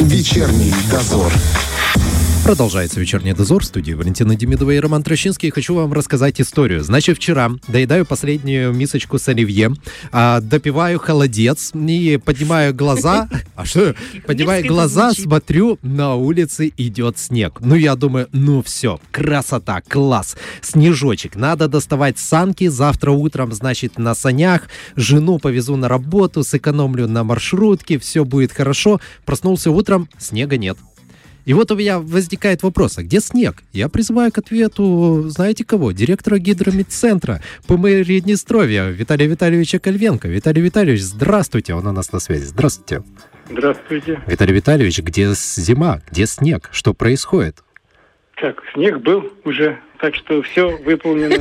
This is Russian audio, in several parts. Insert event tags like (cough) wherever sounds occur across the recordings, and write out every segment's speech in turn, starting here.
Вечерний дозор. Продолжается вечерний дозор в студии Валентина Демидова и Роман Трощинский. Хочу вам рассказать историю. Значит, вчера доедаю последнюю мисочку с оливье, а, допиваю холодец и поднимаю глаза. (laughs) А что? Поднимаю глаза, смотрю, на улице идет снег. Ну, я думаю, ну все, красота, класс. Снежочек. Надо доставать санки. Завтра утром, значит, на санях. Жену повезу на работу, сэкономлю на маршрутке. Все будет хорошо. Проснулся утром, снега нет. И вот у меня возникает вопрос, а где снег? Я призываю к ответу, знаете кого? Директора гидромедцентра ПМ Приднестровья Виталия Витальевича Кальвенко. Виталий Витальевич, здравствуйте, он у нас на связи. Здравствуйте. Здравствуйте. Виталий Витальевич, где зима? Где снег? Что происходит? Так, снег был уже, так что все выполнено.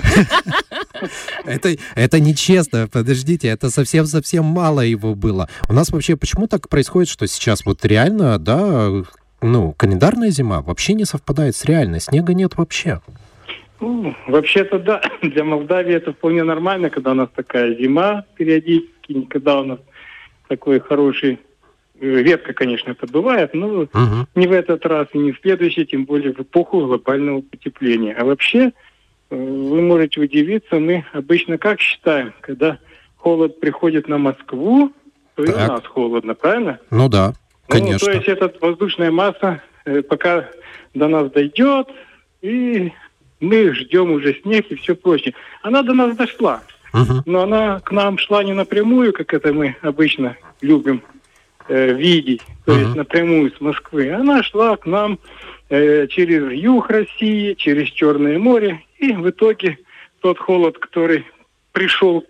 (laughs) Это, это нечестно, подождите, это совсем-совсем мало его было. У нас вообще почему так происходит, что сейчас вот реально, да, ну, календарная зима вообще не совпадает с реальной. Снега нет вообще. Ну, вообще-то да, (clears throat) для Молдавии это вполне нормально, когда у нас такая зима периодически, когда у нас такой хороший э, Редко, конечно, это бывает, но угу. не в этот раз и не в следующий, тем более в эпоху глобального потепления. А вообще, э, вы можете удивиться, мы обычно как считаем, когда холод приходит на Москву, то так. и у нас холодно, правильно? Ну да. Конечно. Ну, то есть эта воздушная масса э, пока до нас дойдет, и мы ждем уже снег и все прочее. Она до нас дошла. uh Но она к нам шла не напрямую, как это мы обычно любим э, видеть, то uh есть напрямую с Москвы. Она шла к нам э, через юг России, через Черное море, и в итоге тот холод, который пришел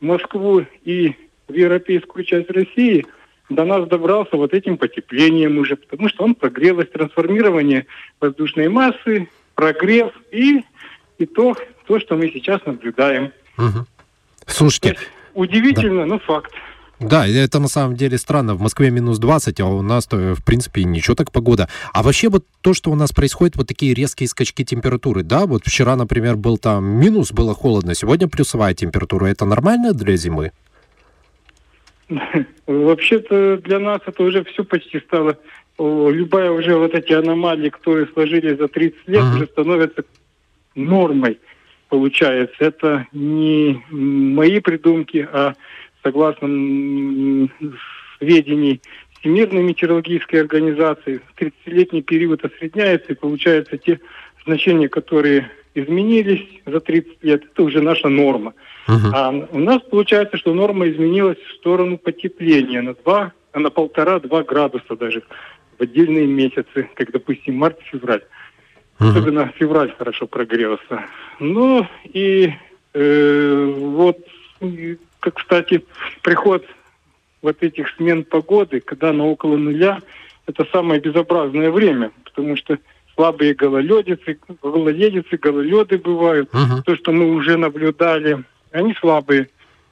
в Москву и в европейскую часть России – до нас добрался вот этим потеплением уже, потому что он прогрелось, трансформирование воздушной массы, прогрев и итог, то, что мы сейчас наблюдаем. Угу. Слушайте. Удивительно, да. но факт. Да, это на самом деле странно. В Москве минус 20, а у нас, в принципе, ничего так погода. А вообще вот то, что у нас происходит, вот такие резкие скачки температуры, да, вот вчера, например, был там минус, было холодно, сегодня плюсовая температура, это нормально для зимы? (laughs) Вообще-то для нас это уже все почти стало. Любая уже вот эти аномалии, которые сложились за 30 лет, uh-huh. уже становятся нормой. Получается, это не мои придумки, а согласно сведений Всемирной метеорологической организации, 30-летний период осредняется, и получается те значения, которые изменились за 30 лет, это уже наша норма. Uh-huh. А у нас получается, что норма изменилась в сторону потепления на 2, а на полтора-два градуса даже в отдельные месяцы, как, допустим, март-февраль. Uh-huh. Особенно февраль хорошо прогрелся. Ну и э, вот, как, кстати, приход вот этих смен погоды, когда на около нуля, это самое безобразное время, потому что слабые гололедицы, гололедицы, гололеды бывают. Uh-huh. То, что мы уже наблюдали, они слабые.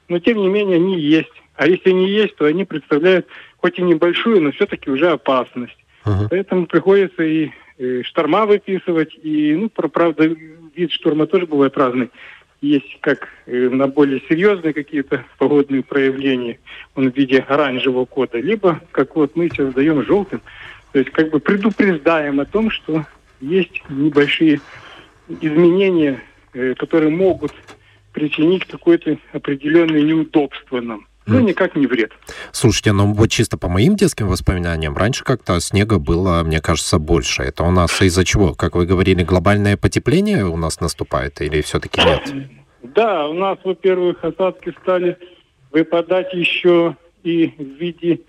Но тем не менее они есть. А если они есть, то они представляют хоть и небольшую, но все-таки уже опасность. Uh-huh. Поэтому приходится и, и шторма выписывать, и, ну, правда, вид шторма тоже бывает разный. Есть как э, на более серьезные какие-то погодные проявления, он в виде оранжевого кода, либо, как вот мы сейчас даем желтым, то есть как бы предупреждаем о том, что есть небольшие изменения, э, которые могут причинить какое-то определенное неудобство нам. Ну, никак не вред. Слушайте, ну вот чисто по моим детским воспоминаниям, раньше как-то снега было, мне кажется, больше. Это у нас из-за чего? Как вы говорили, глобальное потепление у нас наступает или все-таки нет? Да, у нас, во-первых, осадки стали выпадать еще и в виде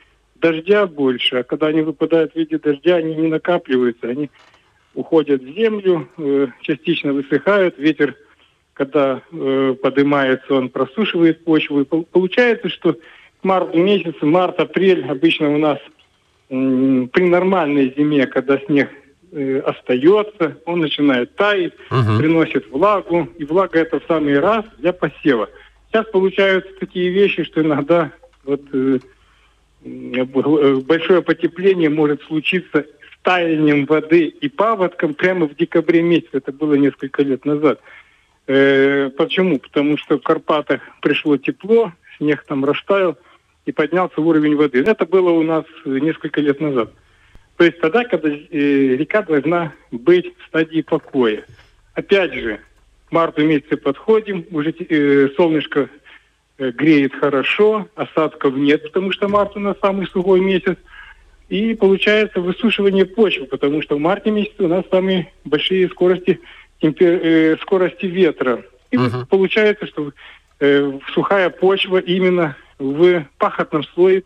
дождя больше, а когда они выпадают в виде дождя, они не накапливаются, они уходят в землю, э, частично высыхают, ветер, когда э, поднимается, он просушивает почву. И получается, что к марту месяцу, март-апрель обычно у нас при нормальной зиме, когда снег э, остается, он начинает таять, uh-huh. приносит влагу, и влага это в самый раз для посева. Сейчас получаются такие вещи, что иногда вот большое потепление может случиться с таянием воды и паводком прямо в декабре месяце. Это было несколько лет назад. Э, почему? Потому что в Карпатах пришло тепло, снег там растаял и поднялся уровень воды. Это было у нас несколько лет назад. То есть тогда, когда э, река должна быть в стадии покоя. Опять же, к марту месяце подходим, уже э, солнышко греет хорошо, осадков нет, потому что март у нас самый сухой месяц. И получается высушивание почвы, потому что в марте месяце у нас самые большие скорости, темпер, э, скорости ветра. И uh-huh. получается, что э, сухая почва именно в пахотном слое,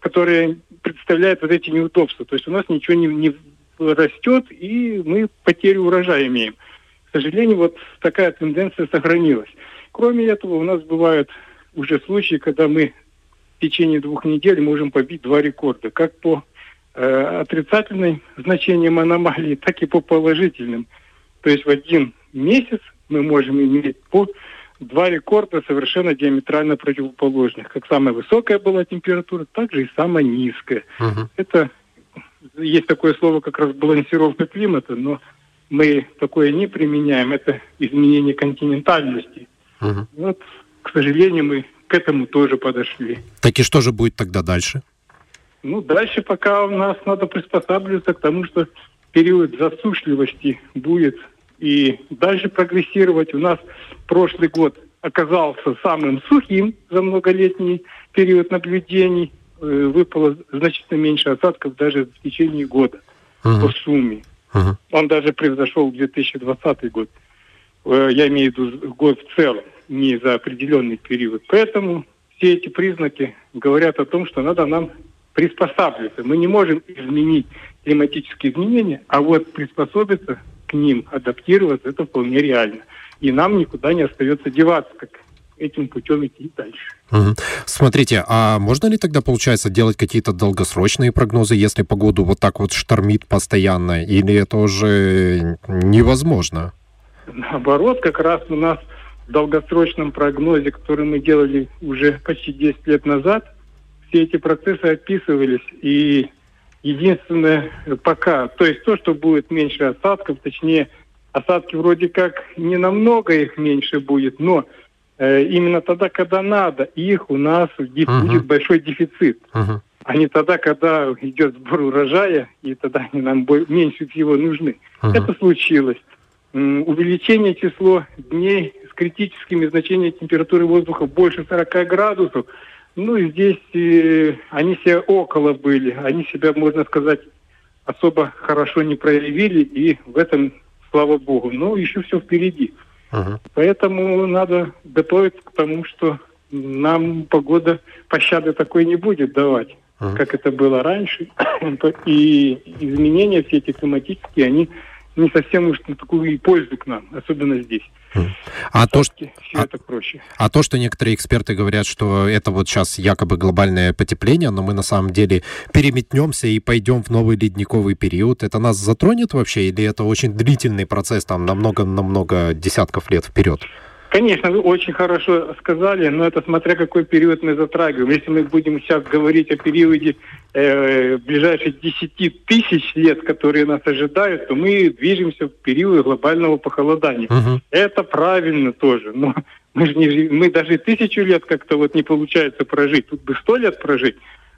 который представляет вот эти неудобства. То есть у нас ничего не, не растет, и мы потерю урожая имеем. К сожалению, вот такая тенденция сохранилась. Кроме этого, у нас бывают уже случаи, когда мы в течение двух недель можем побить два рекорда, как по э, отрицательным значениям аномалии, так и по положительным. То есть в один месяц мы можем иметь по два рекорда совершенно диаметрально противоположных. Как самая высокая была температура, так же и самая низкая. Uh-huh. Это есть такое слово как раз балансировка климата, но мы такое не применяем. Это изменение континентальности. Uh-huh. Вот, к сожалению, мы к этому тоже подошли. Так и что же будет тогда дальше? Ну, дальше пока у нас надо приспосабливаться к тому, что период засушливости будет и дальше прогрессировать. У нас прошлый год оказался самым сухим за многолетний период наблюдений. Э, выпало значительно меньше осадков даже в течение года uh-huh. по сумме. Uh-huh. Он даже превзошел 2020 год. Э, я имею в виду год в целом, не за определенный период. Поэтому все эти признаки говорят о том, что надо нам приспосабливаться. Мы не можем изменить климатические изменения, а вот приспособиться к ним, адаптироваться, это вполне реально. И нам никуда не остается деваться, как этим путем идти дальше. Угу. Смотрите, а можно ли тогда, получается, делать какие-то долгосрочные прогнозы, если погоду вот так вот штормит постоянно, или это уже невозможно? Наоборот, как раз у нас долгосрочном прогнозе, который мы делали уже почти 10 лет назад, все эти процессы описывались, и единственное пока, то есть то, что будет меньше осадков, точнее, осадки вроде как не намного их меньше будет, но э, именно тогда, когда надо, их у нас uh-huh. будет большой дефицит. Uh-huh. А не тогда, когда идет сбор урожая, и тогда они нам меньше всего нужны. Uh-huh. Это случилось. Увеличение число дней с критическими значениями температуры воздуха больше 40 градусов – ну, и здесь э, они все около были. Они себя, можно сказать, особо хорошо не проявили, и в этом, слава богу. Но еще все впереди. Uh-huh. Поэтому надо готовиться к тому, что нам погода пощады такой не будет давать, uh-huh. как это было раньше. (coughs) и изменения все эти климатические, они не совсем уж на такую и пользу к нам, особенно здесь. А то, что, а, проще. а то, что некоторые эксперты говорят, что это вот сейчас якобы глобальное потепление, но мы на самом деле переметнемся и пойдем в новый ледниковый период, это нас затронет вообще или это очень длительный процесс, там, на много-на десятков лет вперед? Конечно, вы очень хорошо сказали, но это смотря какой период мы затрагиваем. Если мы будем сейчас говорить о периоде э, ближайших 10 тысяч лет, которые нас ожидают, то мы движемся в период глобального похолодания. Угу. Это правильно тоже, но мы же не мы даже тысячу лет как-то вот не получается прожить. Тут бы сто лет прожить.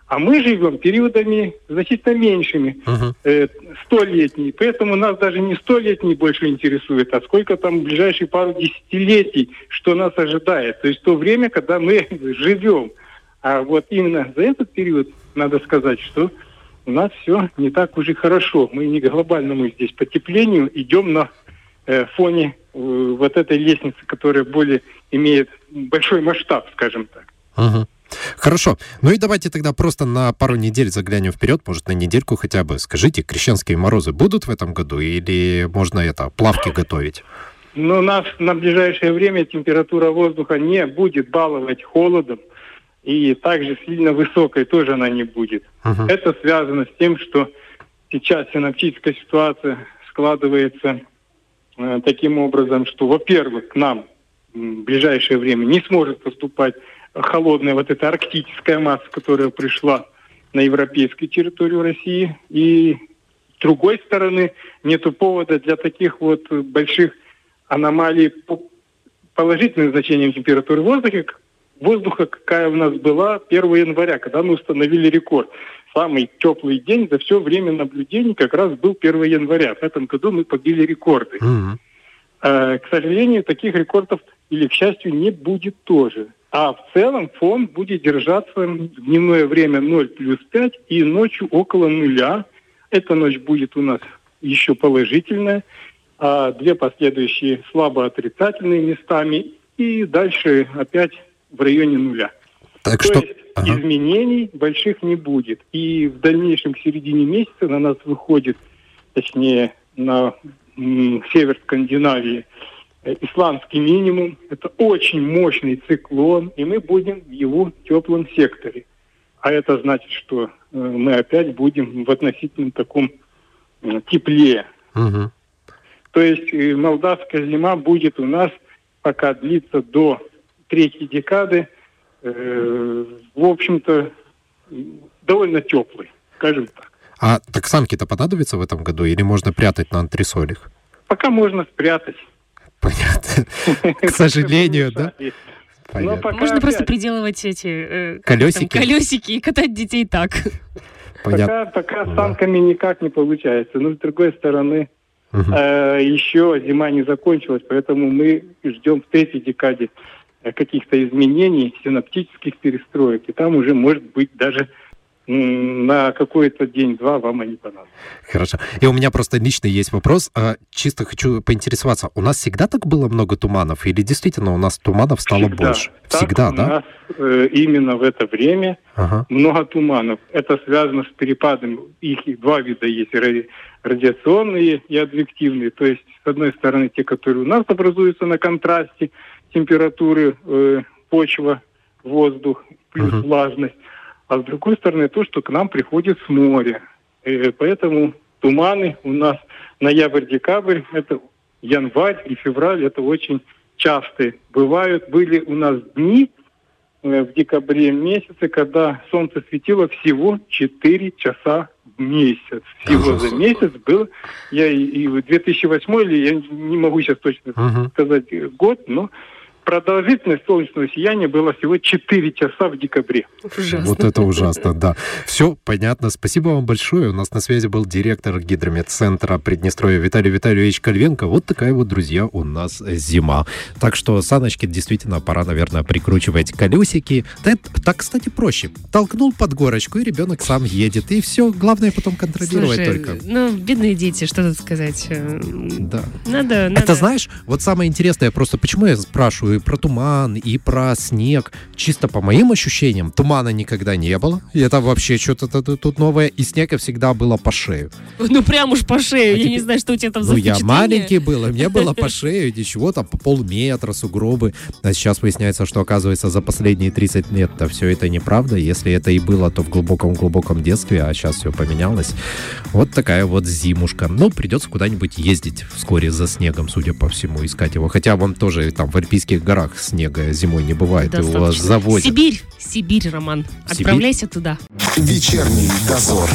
А мы живем периодами значительно меньшими, uh-huh. столетние. Поэтому нас даже не столетний больше интересует, а сколько там ближайшие пару десятилетий, что нас ожидает. То есть то время, когда мы (laughs) живем. А вот именно за этот период надо сказать, что у нас все не так уже хорошо. Мы не к глобальному здесь потеплению идем на э, фоне э, вот этой лестницы, которая более имеет большой масштаб, скажем так. Uh-huh. Хорошо. Ну и давайте тогда просто на пару недель заглянем вперед, может, на недельку хотя бы. Скажите, крещенские морозы будут в этом году или можно это, плавки готовить? Ну, нас на ближайшее время температура воздуха не будет баловать холодом, и также сильно высокой тоже она не будет. Uh-huh. Это связано с тем, что сейчас синоптическая ситуация складывается э, таким образом, что, во-первых, к нам в ближайшее время не сможет поступать холодная вот эта арктическая масса, которая пришла на европейскую территорию России. И с другой стороны, нету повода для таких вот больших аномалий по положительным значением температуры воздуха, воздуха, какая у нас была 1 января, когда мы установили рекорд. самый теплый день за все время наблюдений как раз был 1 января. В этом году мы побили рекорды. Mm-hmm. К сожалению, таких рекордов или, к счастью, не будет тоже. А в целом фон будет держаться в дневное время 0 плюс 5 и ночью около нуля. Эта ночь будет у нас еще положительная, а две последующие слабо отрицательные местами и дальше опять в районе нуля. Так То что... есть ага. изменений больших не будет. И в дальнейшем к середине месяца на нас выходит, точнее, на м, север Скандинавии исландский минимум. Это очень мощный циклон, и мы будем в его теплом секторе. А это значит, что э, мы опять будем в относительном таком э, тепле. Угу. То есть э, молдавская зима будет у нас пока длиться до третьей декады, э, в общем-то, довольно теплый, скажем так. А так самки-то понадобятся в этом году или можно прятать на антресолях? Пока можно спрятать. Понятно. (laughs) К сожалению, да? Понятно. Можно просто приделывать эти э, колесики. Там, колесики и катать детей так. Понятно. Пока, пока с самками никак не получается. Но с другой стороны, угу. э, еще зима не закончилась, поэтому мы ждем в третьей декаде э, каких-то изменений, синаптических перестроек. И там уже может быть даже на какой-то день-два вам они понадобятся. Хорошо. И у меня просто лично есть вопрос. А, чисто хочу поинтересоваться. У нас всегда так было много туманов? Или действительно у нас туманов стало всегда. больше? Так всегда, у да? У нас э, именно в это время ага. много туманов. Это связано с перепадом. Их два вида есть. Радиационные и адвективные. То есть, с одной стороны, те, которые у нас образуются на контрасте температуры э, почва, воздух плюс uh влажность а с другой стороны то, что к нам приходит с моря. И поэтому туманы у нас ноябрь-декабрь, это январь и февраль, это очень частые бывают. Были у нас дни э, в декабре месяце, когда солнце светило всего 4 часа в месяц. Всего за месяц было. Я и, и в 2008 или я не могу сейчас точно uh-huh. сказать год, но продолжительность солнечного сияния была всего 4 часа в декабре. Ужасно. Вот это ужасно, да. Все понятно. Спасибо вам большое. У нас на связи был директор гидрометцентра Приднестровья Виталий Витальевич Кальвенко. Вот такая вот, друзья, у нас зима. Так что саночки действительно пора, наверное, прикручивать колесики. Так, так, кстати, проще. Толкнул под горочку, и ребенок сам едет. И все. Главное потом контролировать Слушай, только. Ну, бедные дети, что тут сказать. Да. Надо, надо. Это знаешь, вот самое интересное, просто почему я спрашиваю, и про туман, и про снег. Чисто по моим ощущениям, тумана никогда не было. И это вообще что-то тут новое. И снега всегда было по шею. Ну, прям уж по шею. А я теперь... не знаю, что у тебя там за Ну, я маленький был, и мне было по (laughs) шею, ничего, там по полметра сугробы. А сейчас выясняется, что, оказывается, за последние 30 лет то все это неправда. Если это и было, то в глубоком-глубоком детстве, а сейчас все поменялось. Вот такая вот зимушка. Ну, придется куда-нибудь ездить вскоре за снегом, судя по всему, искать его. Хотя вон тоже там в альпийских горах снега зимой не бывает, Достаточно. его заводят. Сибирь, Сибирь, Роман. Сибирь? Отправляйся туда. Вечерний дозор.